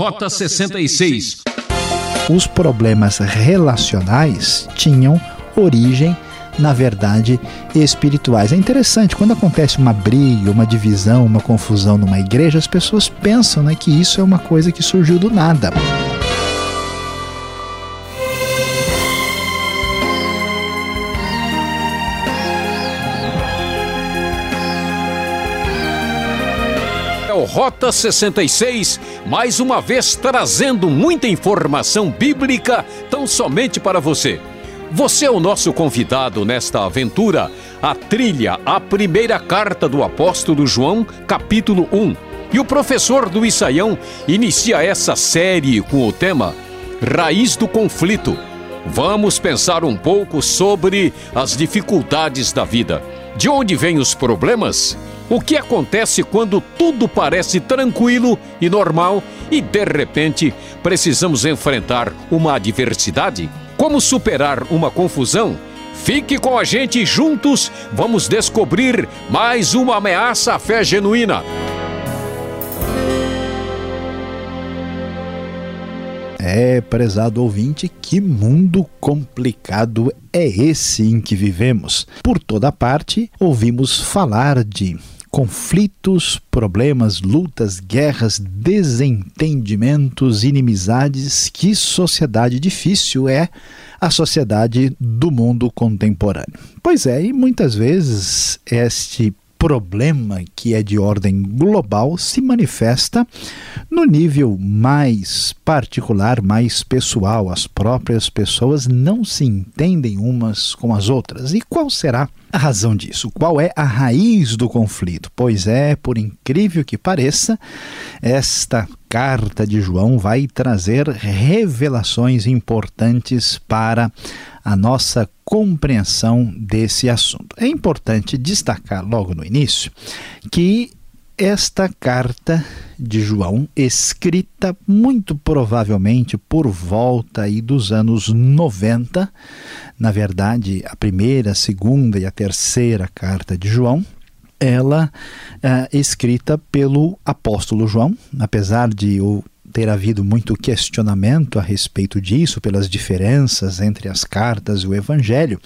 Rota 66. Os problemas relacionais tinham origem na verdade, espirituais. É interessante, quando acontece uma briga, uma divisão, uma confusão numa igreja, as pessoas pensam né, que isso é uma coisa que surgiu do nada. Rota 66, mais uma vez trazendo muita informação bíblica tão somente para você. Você é o nosso convidado nesta aventura, a trilha, a primeira carta do apóstolo João, capítulo 1. E o professor do Isaião inicia essa série com o tema Raiz do Conflito. Vamos pensar um pouco sobre as dificuldades da vida. De onde vêm os problemas? O que acontece quando tudo parece tranquilo e normal e de repente precisamos enfrentar uma adversidade? Como superar uma confusão? Fique com a gente juntos, vamos descobrir mais uma ameaça à fé genuína. É, prezado ouvinte, que mundo complicado é esse em que vivemos. Por toda parte, ouvimos falar de conflitos, problemas, lutas, guerras, desentendimentos, inimizades. Que sociedade difícil é a sociedade do mundo contemporâneo. Pois é, e muitas vezes este problema que é de ordem global se manifesta no nível mais particular, mais pessoal. As próprias pessoas não se entendem umas com as outras. E qual será a razão disso? Qual é a raiz do conflito? Pois é, por incrível que pareça, esta carta de João vai trazer revelações importantes para a nossa compreensão desse assunto. É importante destacar logo no início que esta carta de João, escrita muito provavelmente por volta aí dos anos 90, na verdade, a primeira, a segunda e a terceira carta de João, ela é escrita pelo apóstolo João, apesar de o ter havido muito questionamento a respeito disso, pelas diferenças entre as cartas e o Evangelho,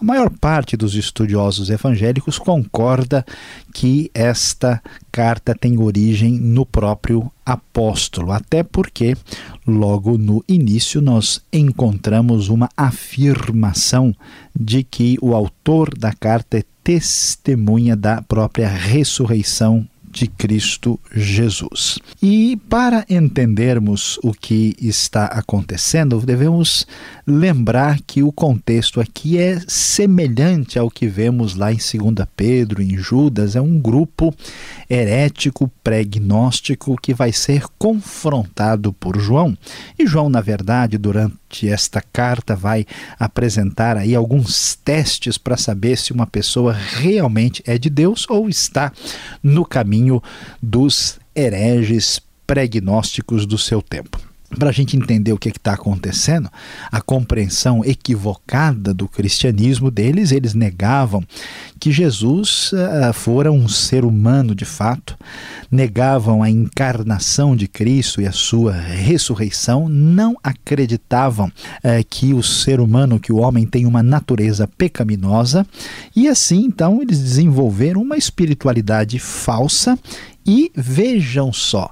a maior parte dos estudiosos evangélicos concorda que esta carta tem origem no próprio apóstolo, até porque logo no início nós encontramos uma afirmação de que o autor da carta é testemunha da própria ressurreição de Cristo Jesus. E para entendermos o que está acontecendo, devemos lembrar que o contexto aqui é semelhante ao que vemos lá em 2 Pedro, em Judas, é um grupo herético, pregnóstico que vai ser confrontado por João. E João, na verdade, durante esta carta vai apresentar aí alguns testes para saber se uma pessoa realmente é de Deus ou está no caminho dos hereges pregnósticos do seu tempo para a gente entender o que está acontecendo, a compreensão equivocada do cristianismo deles, eles negavam que Jesus uh, fora um ser humano de fato, negavam a encarnação de Cristo e a sua ressurreição, não acreditavam uh, que o ser humano, que o homem tem uma natureza pecaminosa, e assim então eles desenvolveram uma espiritualidade falsa e vejam só,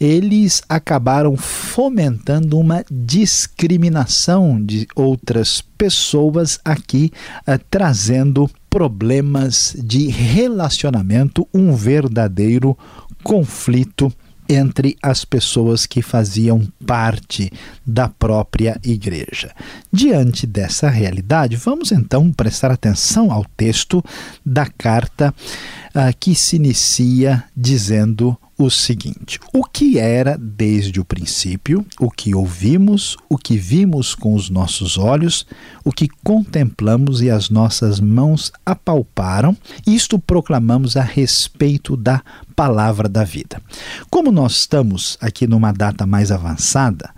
eles acabaram fomentando uma discriminação de outras pessoas aqui, uh, trazendo problemas de relacionamento, um verdadeiro conflito entre as pessoas que faziam parte da própria igreja. Diante dessa realidade, vamos então prestar atenção ao texto da carta uh, que se inicia dizendo o seguinte: o que era desde o princípio, o que ouvimos, o que vimos com os nossos olhos, o que contemplamos e as nossas mãos apalparam, isto proclamamos a respeito da palavra da vida. Como nós estamos aqui numa data mais avançada,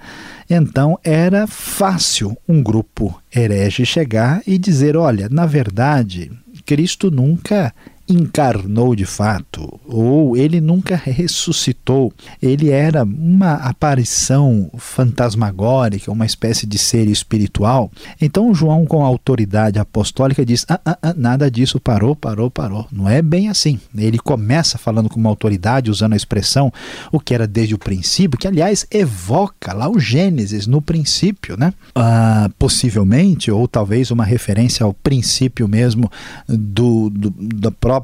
então era fácil um grupo herege chegar e dizer: olha, na verdade, Cristo nunca encarnou de fato, ou ele nunca ressuscitou, ele era uma aparição fantasmagórica, uma espécie de ser espiritual. Então João, com autoridade apostólica, diz: ah, ah, ah, nada disso parou, parou, parou. Não é bem assim. Ele começa falando com uma autoridade, usando a expressão o que era desde o princípio, que aliás evoca lá o Gênesis no princípio, né? Ah, possivelmente, ou talvez uma referência ao princípio mesmo do, do da própria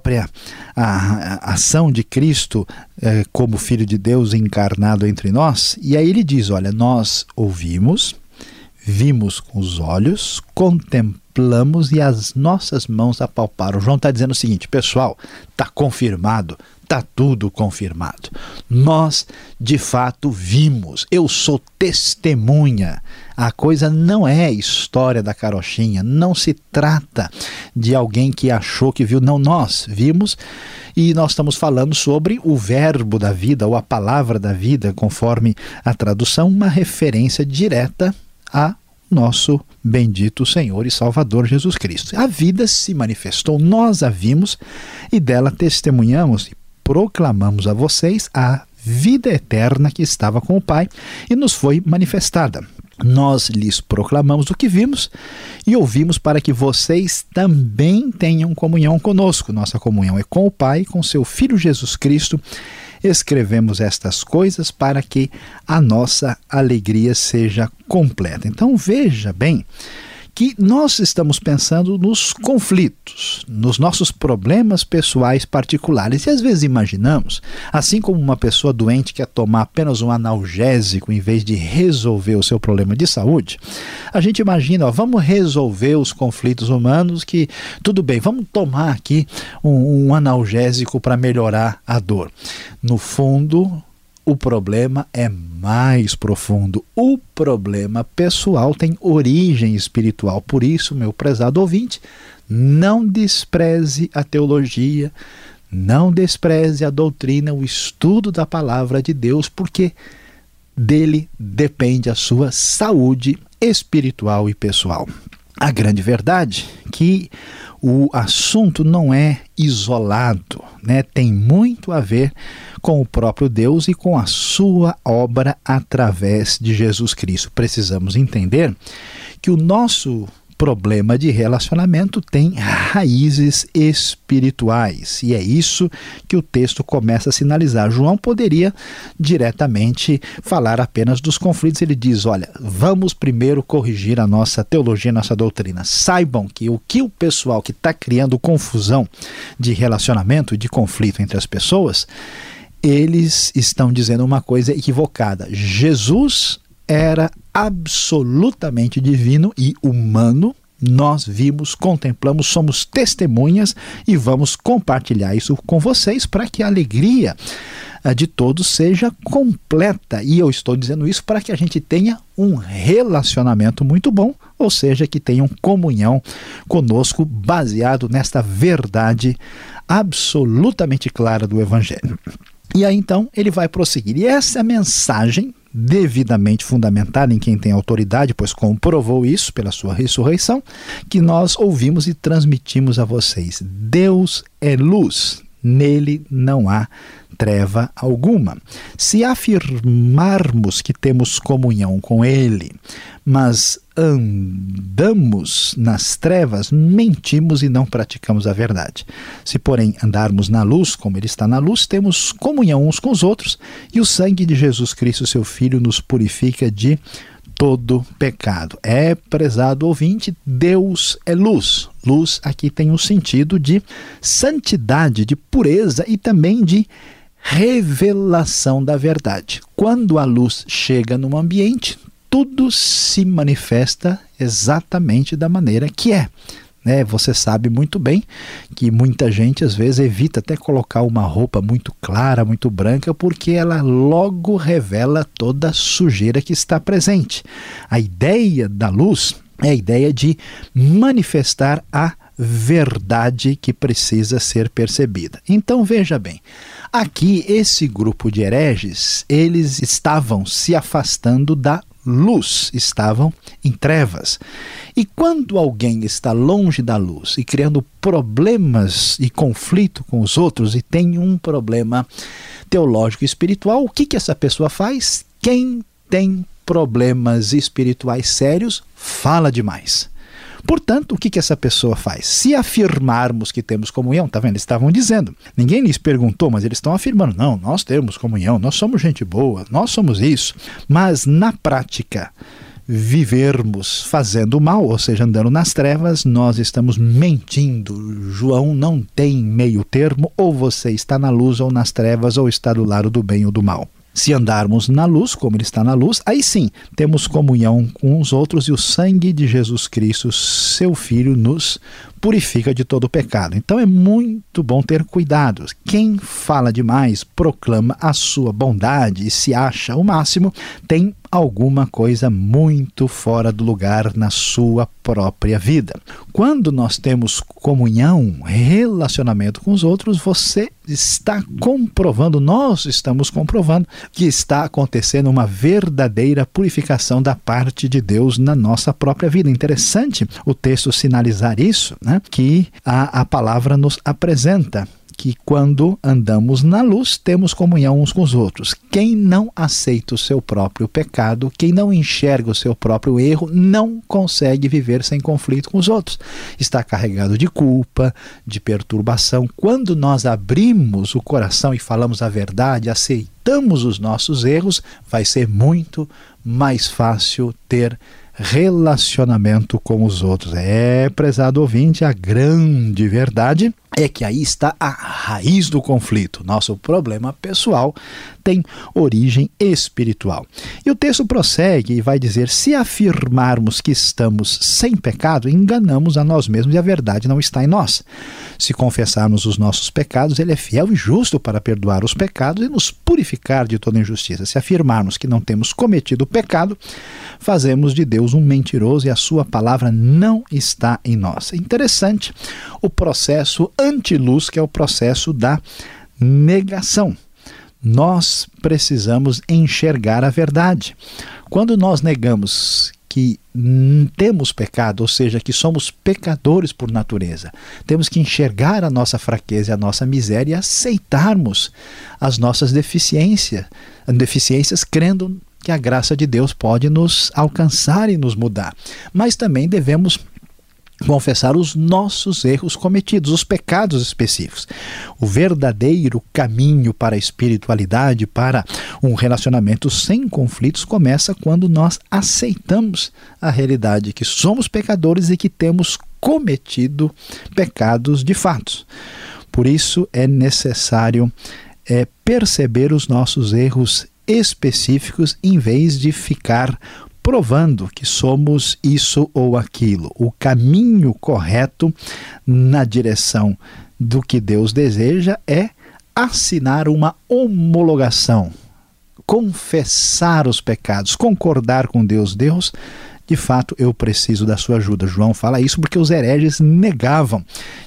a, a ação de Cristo eh, como Filho de Deus encarnado entre nós. E aí ele diz: olha, nós ouvimos, vimos com os olhos, contemplamos e as nossas mãos apalparam. João está dizendo o seguinte, pessoal, está confirmado, está tudo confirmado. Nós, de fato, vimos. Eu sou testemunha. A coisa não é história da carochinha, não se trata de alguém que achou que viu. Não, nós vimos e nós estamos falando sobre o verbo da vida ou a palavra da vida, conforme a tradução, uma referência direta a nosso bendito Senhor e Salvador Jesus Cristo. A vida se manifestou, nós a vimos e dela testemunhamos e proclamamos a vocês a vida eterna que estava com o Pai e nos foi manifestada. Nós lhes proclamamos o que vimos e ouvimos para que vocês também tenham comunhão conosco. Nossa comunhão é com o Pai, com seu Filho Jesus Cristo. Escrevemos estas coisas para que a nossa alegria seja completa. Então veja bem que nós estamos pensando nos conflitos, nos nossos problemas pessoais particulares. E às vezes imaginamos, assim como uma pessoa doente quer tomar apenas um analgésico em vez de resolver o seu problema de saúde, a gente imagina, ó, vamos resolver os conflitos humanos que tudo bem, vamos tomar aqui um, um analgésico para melhorar a dor. No fundo, o problema é mais profundo. O problema pessoal tem origem espiritual. Por isso, meu prezado ouvinte, não despreze a teologia, não despreze a doutrina, o estudo da palavra de Deus, porque dele depende a sua saúde espiritual e pessoal. A grande verdade é que o assunto não é isolado, né? tem muito a ver com o próprio Deus e com a sua obra através de Jesus Cristo. Precisamos entender que o nosso problema de relacionamento tem raízes espirituais. E é isso que o texto começa a sinalizar. João poderia diretamente falar apenas dos conflitos. Ele diz: olha, vamos primeiro corrigir a nossa teologia, a nossa doutrina. Saibam que o que o pessoal que está criando confusão de relacionamento, de conflito entre as pessoas, eles estão dizendo uma coisa equivocada. Jesus era absolutamente divino e humano. Nós vimos, contemplamos, somos testemunhas e vamos compartilhar isso com vocês para que a alegria ah, de todos seja completa. E eu estou dizendo isso para que a gente tenha um relacionamento muito bom, ou seja, que tenham comunhão conosco baseado nesta verdade absolutamente clara do Evangelho. E aí então ele vai prosseguir. E essa é a mensagem devidamente fundamentada em quem tem autoridade, pois comprovou isso pela sua ressurreição, que nós ouvimos e transmitimos a vocês. Deus é luz, nele não há treva alguma. Se afirmarmos que temos comunhão com Ele, mas andamos nas trevas, mentimos e não praticamos a verdade. Se, porém, andarmos na luz, como Ele está na luz, temos comunhão uns com os outros, e o sangue de Jesus Cristo, seu Filho, nos purifica de todo pecado. É, prezado ouvinte, Deus é luz. Luz aqui tem o um sentido de santidade, de pureza e também de revelação da verdade. Quando a luz chega num ambiente, tudo se manifesta exatamente da maneira que é. Né? Você sabe muito bem que muita gente às vezes evita até colocar uma roupa muito clara, muito branca, porque ela logo revela toda a sujeira que está presente. A ideia da luz é a ideia de manifestar a verdade que precisa ser percebida. Então veja bem, aqui esse grupo de hereges, eles estavam se afastando da luz, estavam em trevas. E quando alguém está longe da luz e criando problemas e conflito com os outros e tem um problema teológico e espiritual, o que, que essa pessoa faz? Quem tem problemas espirituais sérios fala demais. Portanto, o que, que essa pessoa faz? Se afirmarmos que temos comunhão, tá vendo? Eles estavam dizendo. Ninguém lhes perguntou, mas eles estão afirmando: não, nós temos comunhão, nós somos gente boa, nós somos isso. Mas na prática, vivermos fazendo mal, ou seja, andando nas trevas, nós estamos mentindo. João não tem meio termo, ou você está na luz ou nas trevas, ou está do lado do bem ou do mal. Se andarmos na luz, como ele está na luz, aí sim temos comunhão com os outros e o sangue de Jesus Cristo, seu Filho, nos purifica de todo o pecado. Então é muito bom ter cuidado. Quem fala demais, proclama a sua bondade e se acha o máximo, tem alguma coisa muito fora do lugar na sua própria vida. Quando nós temos comunhão, relacionamento com os outros, você está comprovando, nós estamos comprovando que está acontecendo uma verdadeira purificação da parte de Deus na nossa própria vida. Interessante o texto sinalizar isso, né? que a, a palavra nos apresenta que quando andamos na luz, temos comunhão uns com os outros. Quem não aceita o seu próprio pecado, quem não enxerga o seu próprio erro, não consegue viver sem conflito com os outros. Está carregado de culpa, de perturbação. Quando nós abrimos o coração e falamos a verdade, aceitamos os nossos erros, vai ser muito mais fácil ter relacionamento com os outros. É, prezado ouvinte, a grande verdade é que aí está a raiz do conflito. Nosso problema pessoal tem origem espiritual. E o texto prossegue e vai dizer: se afirmarmos que estamos sem pecado, enganamos a nós mesmos e a verdade não está em nós. Se confessarmos os nossos pecados, ele é fiel e justo para perdoar os pecados e nos purificar de toda injustiça. Se afirmarmos que não temos cometido pecado, fazemos de Deus um mentiroso e a sua palavra não está em nós. É interessante o processo antiluz, que é o processo da negação. Nós precisamos enxergar a verdade. Quando nós negamos que temos pecado, ou seja, que somos pecadores por natureza. Temos que enxergar a nossa fraqueza e a nossa miséria e aceitarmos as nossas deficiências, deficiências crendo que a graça de Deus pode nos alcançar e nos mudar. Mas também devemos confessar os nossos erros cometidos, os pecados específicos. O verdadeiro caminho para a espiritualidade, para um relacionamento sem conflitos, começa quando nós aceitamos a realidade que somos pecadores e que temos cometido pecados de fato. Por isso é necessário é, perceber os nossos erros específicos em vez de ficar provando que somos isso ou aquilo. O caminho correto na direção do que Deus deseja é assinar uma homologação, confessar os pecados, concordar com Deus. Deus, de fato, eu preciso da sua ajuda. João fala isso porque os hereges negavam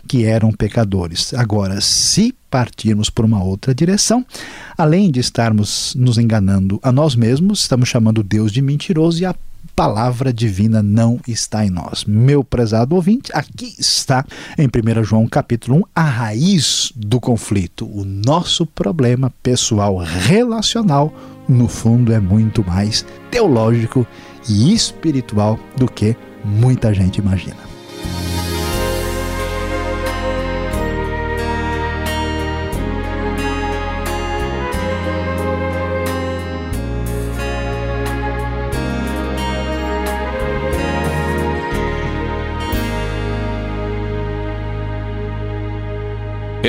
que eram pecadores. Agora, se partirmos por uma outra direção, além de estarmos nos enganando a nós mesmos, estamos chamando Deus de mentiroso e a palavra divina não está em nós. Meu prezado ouvinte, aqui está em 1 João capítulo 1 a raiz do conflito. O nosso problema pessoal relacional, no fundo, é muito mais teológico e espiritual do que muita gente imagina.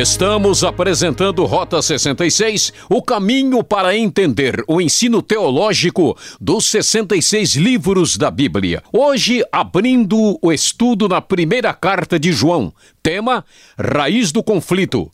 Estamos apresentando Rota 66, o caminho para entender o ensino teológico dos 66 livros da Bíblia. Hoje, abrindo o estudo na primeira carta de João. Tema: Raiz do conflito.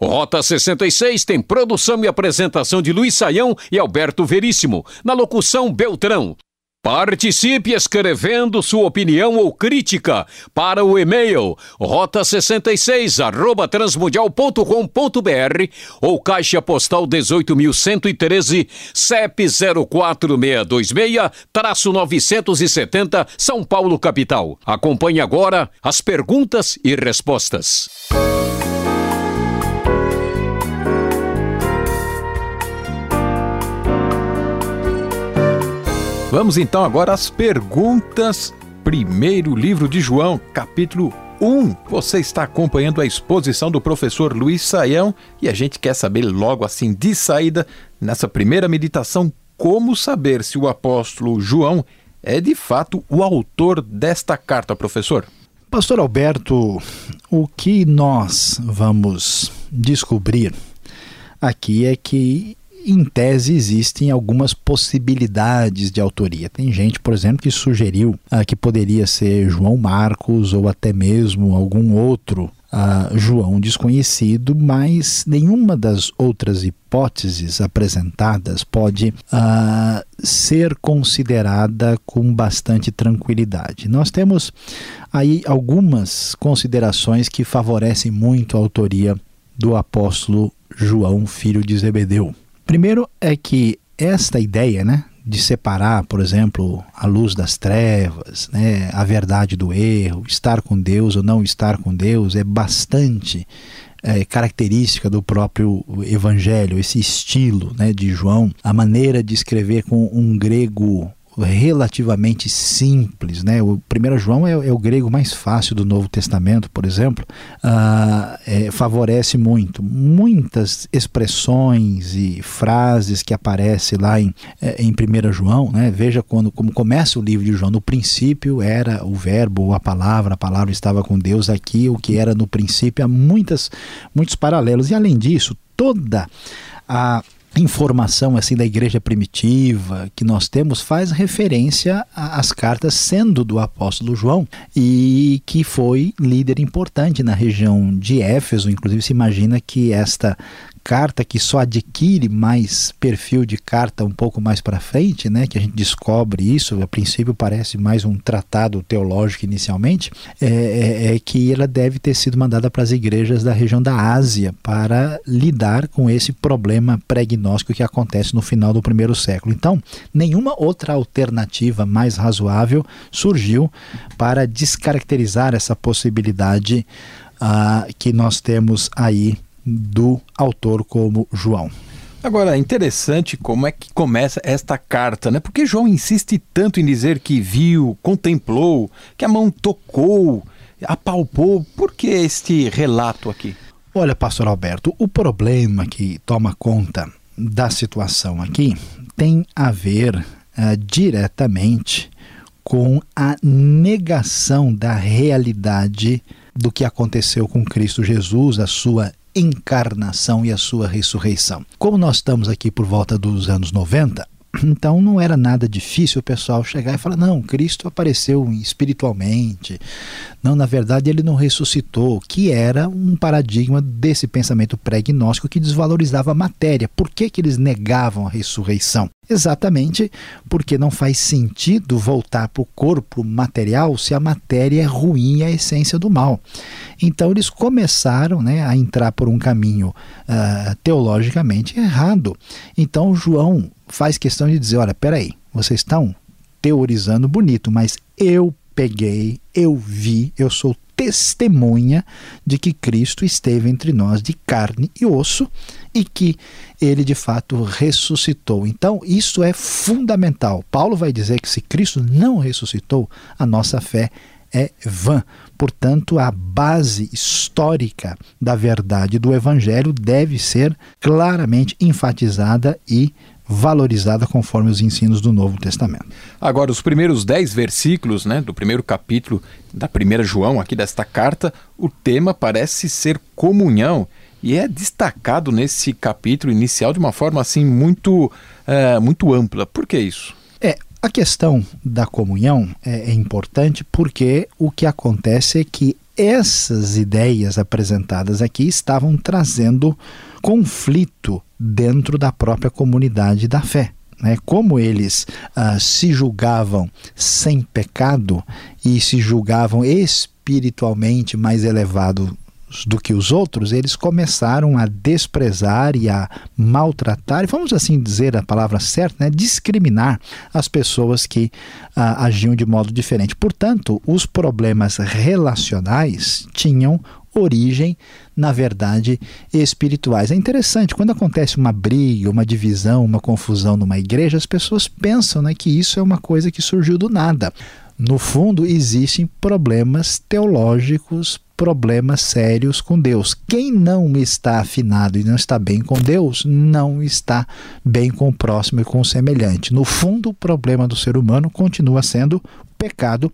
Rota 66 tem produção e apresentação de Luiz Saião e Alberto Veríssimo. Na locução, Beltrão. Participe escrevendo sua opinião ou crítica para o e-mail rota66 arroba transmundial.com.br ou caixa postal 18.113 CEP 04626-970 São Paulo capital. Acompanhe agora as perguntas e respostas. Vamos então agora às perguntas. Primeiro livro de João, capítulo 1. Você está acompanhando a exposição do professor Luiz Saião e a gente quer saber logo assim de saída, nessa primeira meditação, como saber se o apóstolo João é de fato o autor desta carta, professor. Pastor Alberto, o que nós vamos descobrir aqui é que em tese, existem algumas possibilidades de autoria. Tem gente, por exemplo, que sugeriu ah, que poderia ser João Marcos ou até mesmo algum outro ah, João desconhecido, mas nenhuma das outras hipóteses apresentadas pode ah, ser considerada com bastante tranquilidade. Nós temos aí algumas considerações que favorecem muito a autoria do apóstolo João, filho de Zebedeu. Primeiro é que esta ideia, né, de separar, por exemplo, a luz das trevas, né, a verdade do erro, estar com Deus ou não estar com Deus, é bastante é, característica do próprio Evangelho, esse estilo né, de João, a maneira de escrever com um grego relativamente simples, né? O 1 João é, é, o grego mais fácil do Novo Testamento, por exemplo, ah, é, favorece muito. Muitas expressões e frases que aparecem lá em, é, em 1 João, né? Veja quando, como começa o livro de João, no princípio era o verbo ou a palavra, a palavra estava com Deus aqui, o que era no princípio, há muitas, muitos paralelos. E além disso, toda a informação assim da igreja primitiva que nós temos faz referência às cartas sendo do apóstolo João e que foi líder importante na região de Éfeso, inclusive se imagina que esta carta que só adquire mais perfil de carta um pouco mais para frente, né, que a gente descobre isso, a princípio parece mais um tratado teológico inicialmente, é, é, é que ela deve ter sido mandada para as igrejas da região da Ásia para lidar com esse problema pregnóstico que acontece no final do primeiro século. Então, nenhuma outra alternativa mais razoável surgiu para descaracterizar essa possibilidade uh, que nós temos aí do autor como João. Agora, interessante como é que começa esta carta, né? Porque João insiste tanto em dizer que viu, contemplou, que a mão tocou, apalpou. Por que este relato aqui? Olha, pastor Alberto, o problema que toma conta da situação aqui tem a ver uh, diretamente com a negação da realidade do que aconteceu com Cristo Jesus, a sua encarnação e a sua ressurreição. Como nós estamos aqui por volta dos anos 90, então não era nada difícil o pessoal chegar e falar: não, Cristo apareceu espiritualmente. Não, na verdade ele não ressuscitou, que era um paradigma desse pensamento pré-gnóstico que desvalorizava a matéria. Por que, que eles negavam a ressurreição? Exatamente porque não faz sentido voltar para o corpo material se a matéria é ruim e a essência do mal. Então eles começaram né, a entrar por um caminho uh, teologicamente errado. Então João faz questão de dizer: olha, peraí, vocês estão teorizando bonito, mas eu peguei, eu vi, eu sou testemunha de que Cristo esteve entre nós de carne e osso e que ele de fato ressuscitou. Então, isso é fundamental. Paulo vai dizer que se Cristo não ressuscitou, a nossa fé é vã. Portanto, a base histórica da verdade do evangelho deve ser claramente enfatizada e valorizada conforme os ensinos do Novo Testamento. Agora, os primeiros dez versículos né, do primeiro capítulo da primeira João, aqui desta carta, o tema parece ser comunhão e é destacado nesse capítulo inicial de uma forma assim muito, é, muito ampla. Por que isso? É, a questão da comunhão é, é importante porque o que acontece é que essas ideias apresentadas aqui estavam trazendo conflito dentro da própria comunidade da fé. né, como eles uh, se julgavam sem pecado e se julgavam espiritualmente mais elevados do que os outros, eles começaram a desprezar e a maltratar, vamos assim dizer a palavra certa, né, discriminar as pessoas que uh, agiam de modo diferente. Portanto, os problemas relacionais tinham origem, na verdade, espirituais. É interessante, quando acontece uma briga, uma divisão, uma confusão numa igreja, as pessoas pensam né, que isso é uma coisa que surgiu do nada. No fundo, existem problemas teológicos, problemas sérios com Deus. Quem não está afinado e não está bem com Deus, não está bem com o próximo e com o semelhante. No fundo, o problema do ser humano continua sendo pecado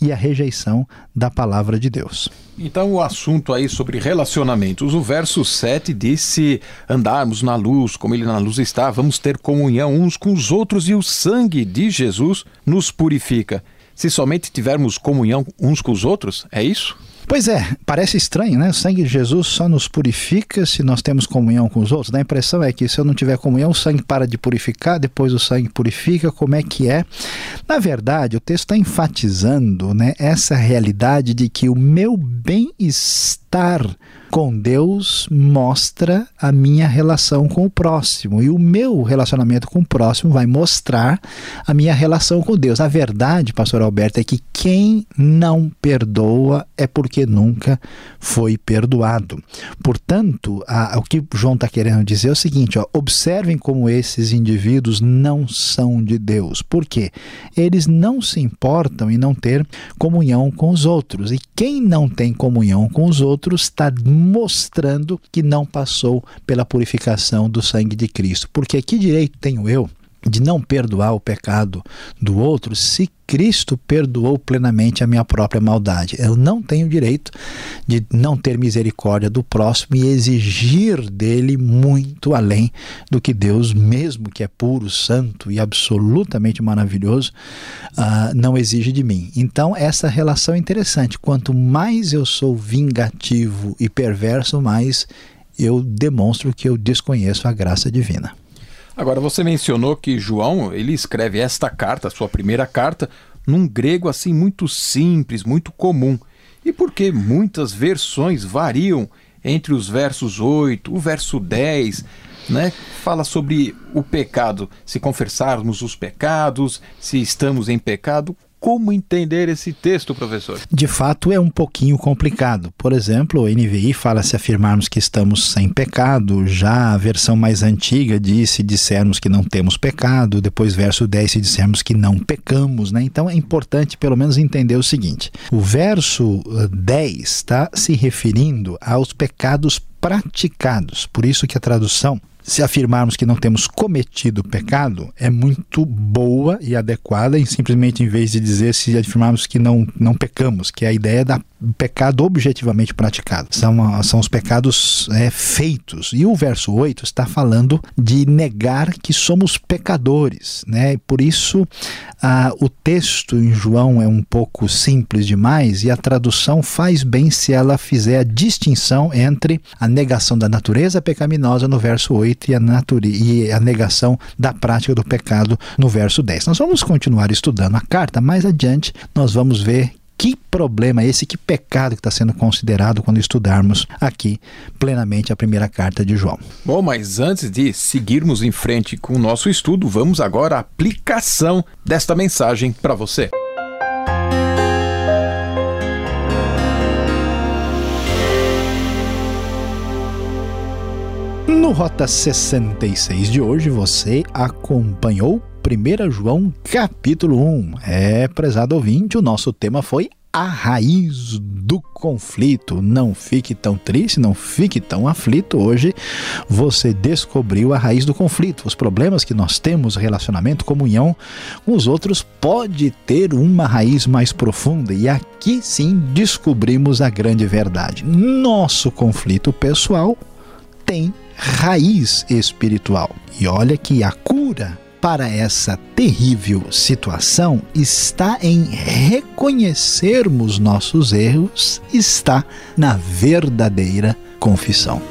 e a rejeição da palavra de Deus. Então, o assunto aí sobre relacionamentos. O verso 7 diz: Se andarmos na luz, como ele na luz está, vamos ter comunhão uns com os outros e o sangue de Jesus nos purifica. Se somente tivermos comunhão uns com os outros, é isso? Pois é, parece estranho, né? O sangue de Jesus só nos purifica se nós temos comunhão com os outros. A impressão é que se eu não tiver comunhão, o sangue para de purificar, depois o sangue purifica. Como é que é? Na verdade, o texto está enfatizando né, essa realidade de que o meu bem-estar com Deus mostra a minha relação com o próximo. E o meu relacionamento com o próximo vai mostrar a minha relação com Deus. A verdade, pastor Alberto, é que quem não perdoa é porque nunca foi perdoado. Portanto, a, o que João está querendo dizer é o seguinte: ó, observem como esses indivíduos não são de Deus. Por quê? Eles não se importam em não ter comunhão com os outros. E quem não tem comunhão com os outros está mostrando que não passou pela purificação do sangue de Cristo. Porque que direito tenho eu de não perdoar o pecado do outro se Cristo perdoou plenamente a minha própria maldade. Eu não tenho direito de não ter misericórdia do próximo e exigir dele muito além do que Deus, mesmo que é puro, santo e absolutamente maravilhoso, uh, não exige de mim. Então, essa relação é interessante. Quanto mais eu sou vingativo e perverso, mais eu demonstro que eu desconheço a graça divina. Agora, você mencionou que João, ele escreve esta carta, sua primeira carta, num grego assim muito simples, muito comum. E por que muitas versões variam entre os versos 8, o verso 10, né? Fala sobre o pecado, se confessarmos os pecados, se estamos em pecado, como entender esse texto, professor? De fato, é um pouquinho complicado. Por exemplo, o NVI fala se afirmarmos que estamos sem pecado, já a versão mais antiga diz se dissermos que não temos pecado, depois verso 10 se dissermos que não pecamos, né? Então é importante pelo menos entender o seguinte: o verso 10 está se referindo aos pecados praticados. Por isso que a tradução se afirmarmos que não temos cometido pecado, é muito boa e adequada, e simplesmente em vez de dizer se afirmarmos que não, não pecamos, que é a ideia da pecado objetivamente praticado. São, são os pecados é, feitos. E o verso 8 está falando de negar que somos pecadores. Né? Por isso, ah, o texto em João é um pouco simples demais e a tradução faz bem se ela fizer a distinção entre a negação da natureza pecaminosa no verso 8 e a, e a negação da prática do pecado no verso 10. Nós vamos continuar estudando a carta, mais adiante nós vamos ver que problema é esse, que pecado que está sendo considerado quando estudarmos aqui plenamente a primeira carta de João. Bom, mas antes de seguirmos em frente com o nosso estudo, vamos agora à aplicação desta mensagem para você. No Rota 66 de hoje, você acompanhou 1 João capítulo 1. É, prezado ouvinte, o nosso tema foi a raiz do conflito. Não fique tão triste, não fique tão aflito. Hoje você descobriu a raiz do conflito. Os problemas que nós temos, relacionamento, comunhão com os outros, pode ter uma raiz mais profunda. E aqui sim descobrimos a grande verdade. Nosso conflito pessoal tem raiz espiritual. E olha que a cura para essa terrível situação está em reconhecermos nossos erros, está na verdadeira confissão.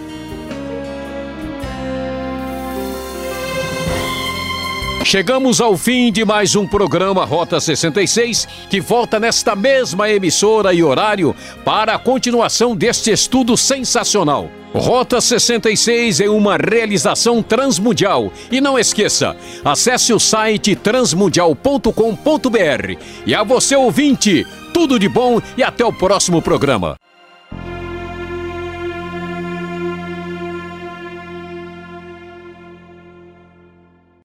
Chegamos ao fim de mais um programa Rota 66, que volta nesta mesma emissora e horário para a continuação deste estudo sensacional. Rota 66 é uma realização transmundial. E não esqueça, acesse o site transmundial.com.br. E a você ouvinte, tudo de bom e até o próximo programa.